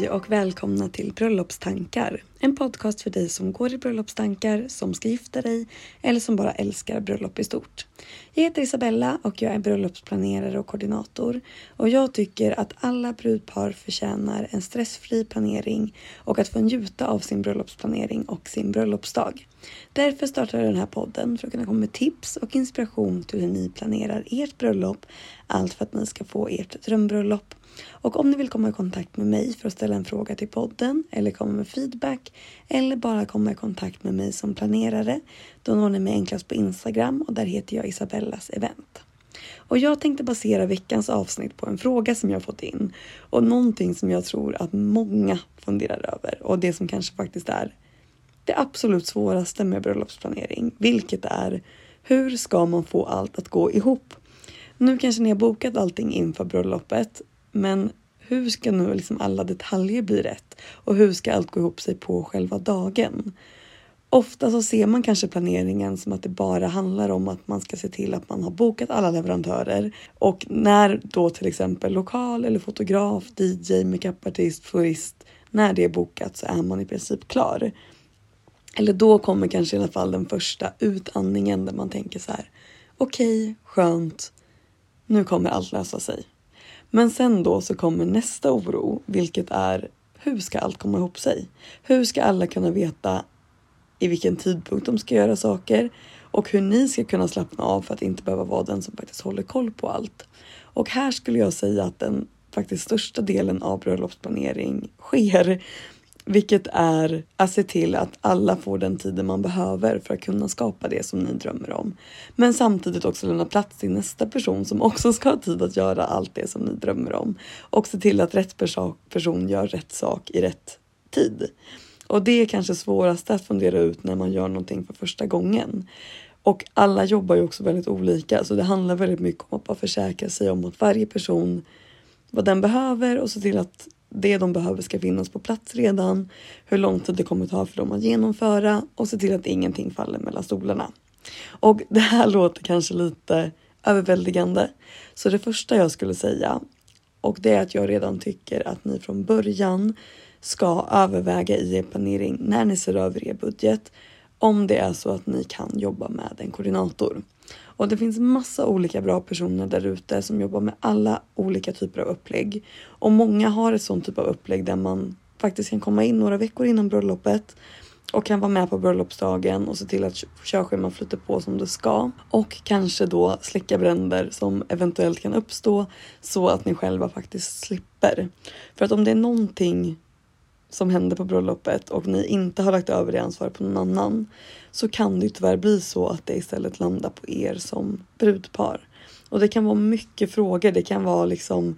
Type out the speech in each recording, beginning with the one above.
Hej och välkomna till Bröllopstankar. En podcast för dig som går i bröllopstankar, som ska gifta dig eller som bara älskar bröllop i stort. Jag heter Isabella och jag är bröllopsplanerare och koordinator. Och jag tycker att alla brudpar förtjänar en stressfri planering och att få njuta av sin bröllopsplanering och sin bröllopsdag. Därför startar jag den här podden för att kunna komma med tips och inspiration till hur ni planerar ert bröllop. Allt för att ni ska få ert drömbröllop. Och om ni vill komma i kontakt med mig för att ställa en fråga till podden eller komma med feedback eller bara komma i kontakt med mig som planerare, då når ni mig enklast på Instagram och där heter jag Isabellas event. Och jag tänkte basera veckans avsnitt på en fråga som jag fått in och någonting som jag tror att många funderar över och det som kanske faktiskt är det absolut svåraste med bröllopsplanering, vilket är hur ska man få allt att gå ihop? Nu kanske ni har bokat allting inför bröllopet men hur ska nu liksom alla detaljer bli rätt? Och hur ska allt gå ihop sig på själva dagen? Ofta så ser man kanske planeringen som att det bara handlar om att man ska se till att man har bokat alla leverantörer och när då till exempel lokal eller fotograf, DJ, makeupartist, florist, när det är bokat så är man i princip klar. Eller då kommer kanske i alla fall den första utandningen där man tänker så här. Okej, okay, skönt. Nu kommer allt lösa sig. Men sen då så kommer nästa oro, vilket är hur ska allt komma ihop sig? Hur ska alla kunna veta i vilken tidpunkt de ska göra saker och hur ni ska kunna slappna av för att inte behöva vara den som faktiskt håller koll på allt. Och här skulle jag säga att den faktiskt största delen av bröllopsplanering sker vilket är att se till att alla får den tiden man behöver för att kunna skapa det som ni drömmer om. Men samtidigt också lämna plats till nästa person som också ska ha tid att göra allt det som ni drömmer om. Och se till att rätt person gör rätt sak i rätt tid. Och det är kanske svårast att fundera ut när man gör någonting för första gången. Och alla jobbar ju också väldigt olika så det handlar väldigt mycket om att bara försäkra sig om att varje person vad den behöver och se till att det de behöver ska finnas på plats redan, hur lång tid det kommer ta för dem att genomföra och se till att ingenting faller mellan stolarna. Och det här låter kanske lite överväldigande. Så det första jag skulle säga och det är att jag redan tycker att ni från början ska överväga i er planering när ni ser över er budget om det är så att ni kan jobba med en koordinator. Och det finns massa olika bra personer där ute som jobbar med alla olika typer av upplägg. Och många har ett sånt typ av upplägg där man faktiskt kan komma in några veckor innan bröllopet och kan vara med på bröllopsdagen och se till att körscheman flyter på som det ska. Och kanske då släcka bränder som eventuellt kan uppstå så att ni själva faktiskt slipper. För att om det är någonting som händer på bröllopet och ni inte har lagt över det ansvaret på någon annan så kan det tyvärr bli så att det istället landar på er som brudpar. Och det kan vara mycket frågor. Det kan vara liksom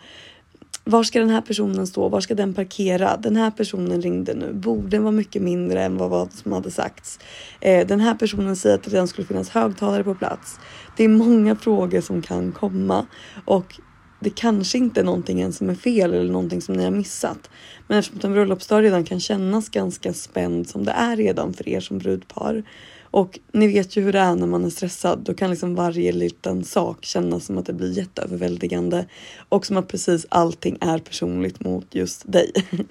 var ska den här personen stå? Var ska den parkera? Den här personen ringde nu. Borden var mycket mindre än vad, som hade sagts. Eh, den här personen säger att det redan skulle finnas högtalare på plats. Det är många frågor som kan komma och det kanske inte är någonting än som är fel eller någonting som ni har missat. Men eftersom en bröllopsdag redan kan kännas ganska spänd som det är redan för er som brudpar och ni vet ju hur det är när man är stressad. Då kan liksom varje liten sak kännas som att det blir jätteöverväldigande och som att precis allting är personligt mot just dig.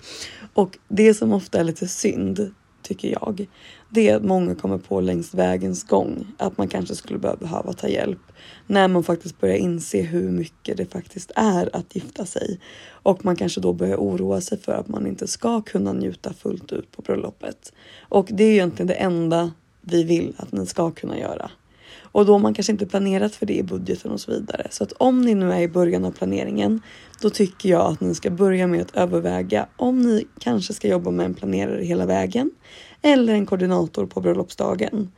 Och det som ofta är lite synd tycker jag, det är att många kommer på längs vägens gång att man kanske skulle behöva ta hjälp när man faktiskt börjar inse hur mycket det faktiskt är att gifta sig och man kanske då börjar oroa sig för att man inte ska kunna njuta fullt ut på bröllopet. Och det är egentligen det enda vi vill att ni ska kunna göra. Och då har man kanske inte planerat för det i budgeten och så vidare. Så att om ni nu är i början av planeringen, då tycker jag att ni ska börja med att överväga om ni kanske ska jobba med en planerare hela vägen eller en koordinator på bröllopsdagen.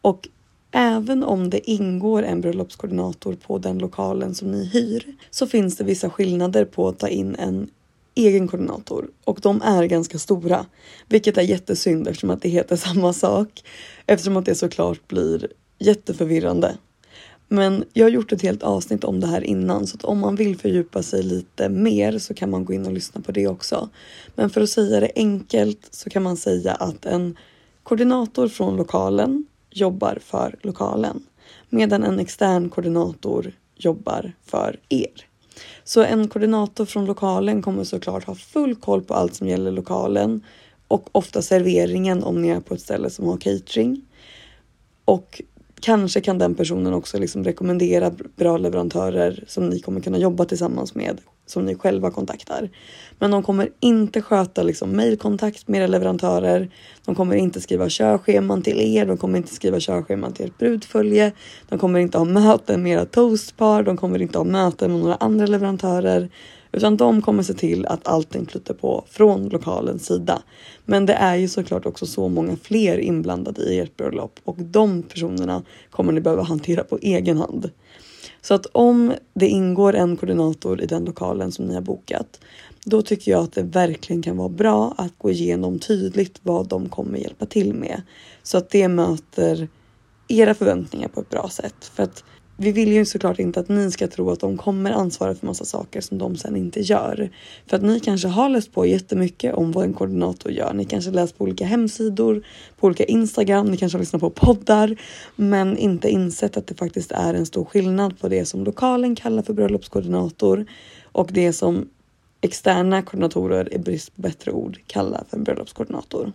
Och även om det ingår en bröllopskoordinator på den lokalen som ni hyr så finns det vissa skillnader på att ta in en egen koordinator och de är ganska stora, vilket är jättesynd eftersom att det heter samma sak eftersom att det såklart blir jätteförvirrande. Men jag har gjort ett helt avsnitt om det här innan så att om man vill fördjupa sig lite mer så kan man gå in och lyssna på det också. Men för att säga det enkelt så kan man säga att en koordinator från lokalen jobbar för lokalen medan en extern koordinator jobbar för er. Så en koordinator från lokalen kommer såklart ha full koll på allt som gäller lokalen och ofta serveringen om ni är på ett ställe som har catering. Och kanske kan den personen också liksom rekommendera bra leverantörer som ni kommer kunna jobba tillsammans med som ni själva kontaktar. Men de kommer inte sköta liksom mejlkontakt med era leverantörer. De kommer inte skriva körscheman till er. De kommer inte skriva körscheman till ert brudfölje. De kommer inte ha möten med era toastpar. De kommer inte ha möten med några andra leverantörer. Utan de kommer se till att allting flyter på från lokalens sida. Men det är ju såklart också så många fler inblandade i ert bröllop och de personerna kommer ni behöva hantera på egen hand. Så att om det ingår en koordinator i den lokalen som ni har bokat, då tycker jag att det verkligen kan vara bra att gå igenom tydligt vad de kommer hjälpa till med så att det möter era förväntningar på ett bra sätt. För att vi vill ju såklart inte att ni ska tro att de kommer ansvara för massa saker som de sen inte gör. För att ni kanske har läst på jättemycket om vad en koordinator gör. Ni kanske läst på olika hemsidor, på olika Instagram, ni kanske har lyssnat på poddar, men inte insett att det faktiskt är en stor skillnad på det som lokalen kallar för bröllopskoordinator och det som externa koordinatorer i brist på bättre ord kallar för en bröllopskoordinator.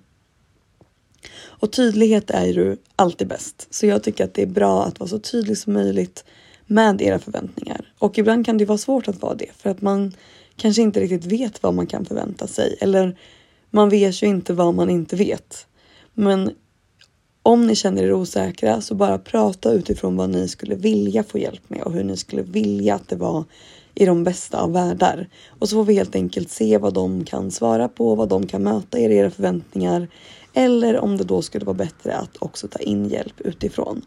Och tydlighet är ju alltid bäst. Så jag tycker att det är bra att vara så tydlig som möjligt med era förväntningar. Och ibland kan det vara svårt att vara det för att man kanske inte riktigt vet vad man kan förvänta sig eller man vet ju inte vad man inte vet. Men om ni känner er osäkra så bara prata utifrån vad ni skulle vilja få hjälp med och hur ni skulle vilja att det var i de bästa av världar. Och så får vi helt enkelt se vad de kan svara på, vad de kan möta er, era förväntningar eller om det då skulle vara bättre att också ta in hjälp utifrån.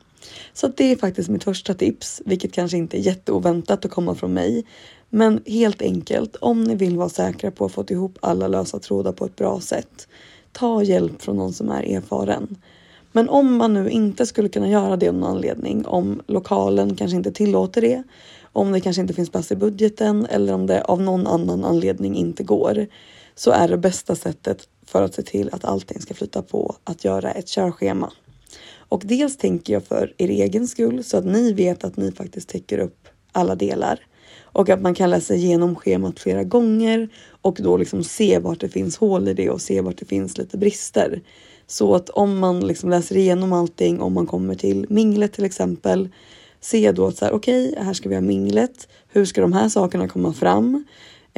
Så det är faktiskt mitt första tips, vilket kanske inte är jätteoväntat att komma från mig. Men helt enkelt, om ni vill vara säkra på att få ihop alla lösa trådar på ett bra sätt, ta hjälp från någon som är erfaren. Men om man nu inte skulle kunna göra det av någon anledning, om lokalen kanske inte tillåter det, om det kanske inte finns plats i budgeten eller om det av någon annan anledning inte går, så är det bästa sättet för att se till att allting ska flyta på att göra ett körschema. Och dels tänker jag för er egen skull så att ni vet att ni faktiskt täcker upp alla delar och att man kan läsa igenom schemat flera gånger och då liksom se vart det finns hål i det och se vart det finns lite brister. Så att om man liksom läser igenom allting, om man kommer till minglet till exempel, se då att så här, okej, okay, här ska vi ha minglet. Hur ska de här sakerna komma fram?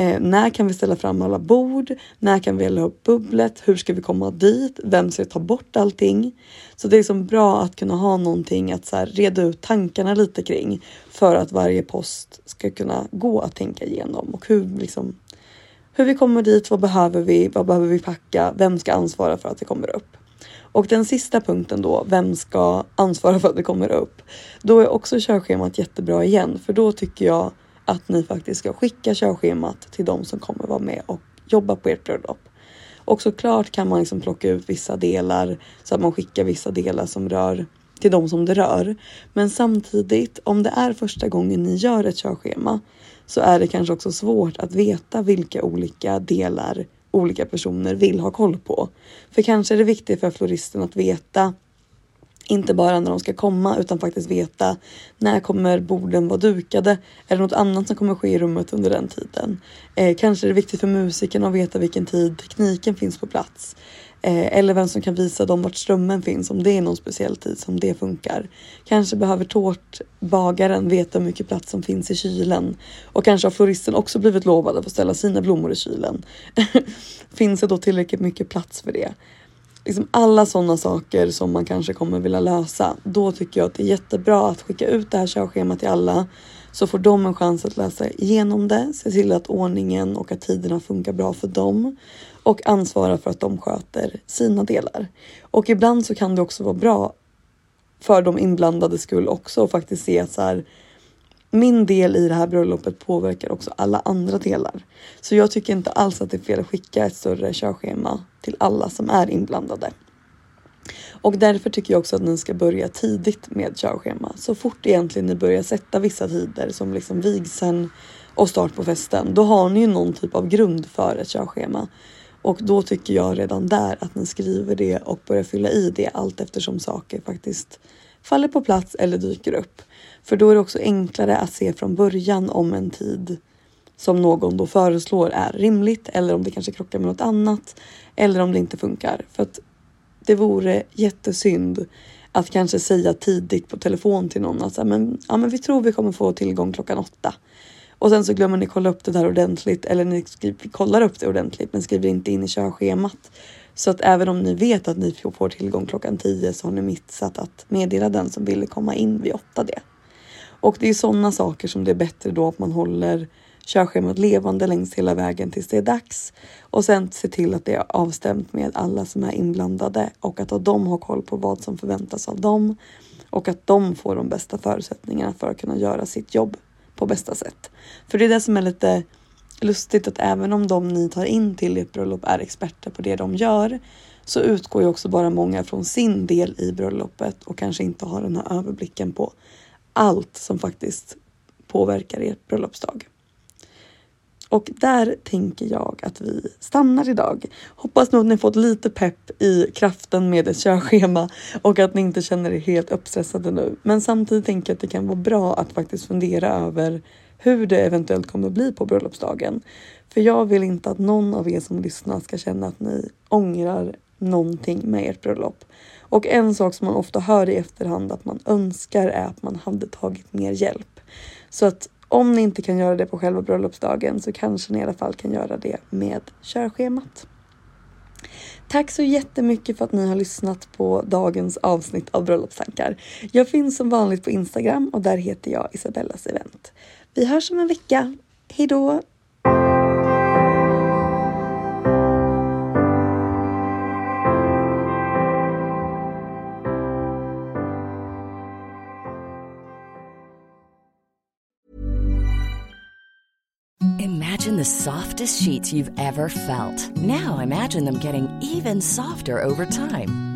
Eh, när kan vi ställa fram alla bord? När kan vi hälla upp bubblet? Hur ska vi komma dit? Vem ska ta bort allting? Så det är liksom bra att kunna ha någonting att så här, reda ut tankarna lite kring för att varje post ska kunna gå att tänka igenom och hur liksom hur vi kommer dit, vad behöver vi, vad behöver vi packa, vem ska ansvara för att det kommer upp? Och den sista punkten då, vem ska ansvara för att det kommer upp? Då är också körschemat jättebra igen, för då tycker jag att ni faktiskt ska skicka körschemat till de som kommer vara med och jobba på ert bröllop. Och såklart kan man liksom plocka ut vissa delar så att man skickar vissa delar som rör till de som det rör. Men samtidigt, om det är första gången ni gör ett körschema så är det kanske också svårt att veta vilka olika delar olika personer vill ha koll på. För kanske är det viktigt för floristen att veta inte bara när de ska komma utan faktiskt veta när kommer borden vara dukade? Är det något annat som kommer ske i rummet under den tiden? Eh, kanske är det viktigt för musikerna att veta vilken tid tekniken finns på plats. Eh, eller vem som kan visa dem vart strömmen finns om det är någon speciell tid som det funkar. Kanske behöver tårtbagaren veta hur mycket plats som finns i kylen. Och kanske har floristen också blivit lovad att få ställa sina blommor i kylen. finns det då tillräckligt mycket plats för det? Liksom alla sådana saker som man kanske kommer vilja lösa. Då tycker jag att det är jättebra att skicka ut det här körschemat till alla så får de en chans att läsa igenom det, se till att ordningen och att tiderna funkar bra för dem och ansvara för att de sköter sina delar. Och ibland så kan det också vara bra för de inblandade skull också och faktiskt se att så här, min del i det här bröllopet påverkar också alla andra delar. Så jag tycker inte alls att det är fel att skicka ett större körschema till alla som är inblandade. Och därför tycker jag också att ni ska börja tidigt med körschema. Så fort egentligen ni börjar sätta vissa tider som liksom vigseln och start på festen, då har ni ju någon typ av grund för ett körschema. Och då tycker jag redan där att ni skriver det och börjar fylla i det allt eftersom saker faktiskt faller på plats eller dyker upp. För då är det också enklare att se från början om en tid som någon då föreslår är rimligt eller om det kanske krockar med något annat eller om det inte funkar. För att det vore jättesynd att kanske säga tidigt på telefon till någon att men, ja, men vi tror vi kommer få tillgång klockan åtta. Och sen så glömmer ni kolla upp det där ordentligt eller ni skriver, kollar upp det ordentligt men skriver inte in i körschemat. Så att även om ni vet att ni får tillgång klockan 10 så har ni missat att meddela den som ville komma in vid 8 det. Och det är sådana saker som det är bättre då att man håller körschemat levande längs hela vägen tills det är dags och sen se till att det är avstämt med alla som är inblandade och att de har koll på vad som förväntas av dem och att de får de bästa förutsättningarna för att kunna göra sitt jobb på bästa sätt. För det är det som är lite lustigt att även om de ni tar in till ert bröllop är experter på det de gör så utgår ju också bara många från sin del i bröllopet och kanske inte har den här överblicken på allt som faktiskt påverkar ert bröllopsdag. Och där tänker jag att vi stannar idag. Hoppas nog att ni fått lite pepp i kraften med ett körschema och att ni inte känner er helt uppstressade nu. Men samtidigt tänker jag att det kan vara bra att faktiskt fundera över hur det eventuellt kommer att bli på bröllopsdagen. För jag vill inte att någon av er som lyssnar ska känna att ni ångrar någonting med ert bröllop. Och en sak som man ofta hör i efterhand att man önskar är att man hade tagit mer hjälp. Så att om ni inte kan göra det på själva bröllopsdagen så kanske ni i alla fall kan göra det med körschemat. Tack så jättemycket för att ni har lyssnat på dagens avsnitt av Bröllopstankar. Jag finns som vanligt på Instagram och där heter jag Isabellas event. Vi hörs om en vecka. Hejdå! Imagine the softest sheets you've ever felt. Now imagine them getting even softer over time.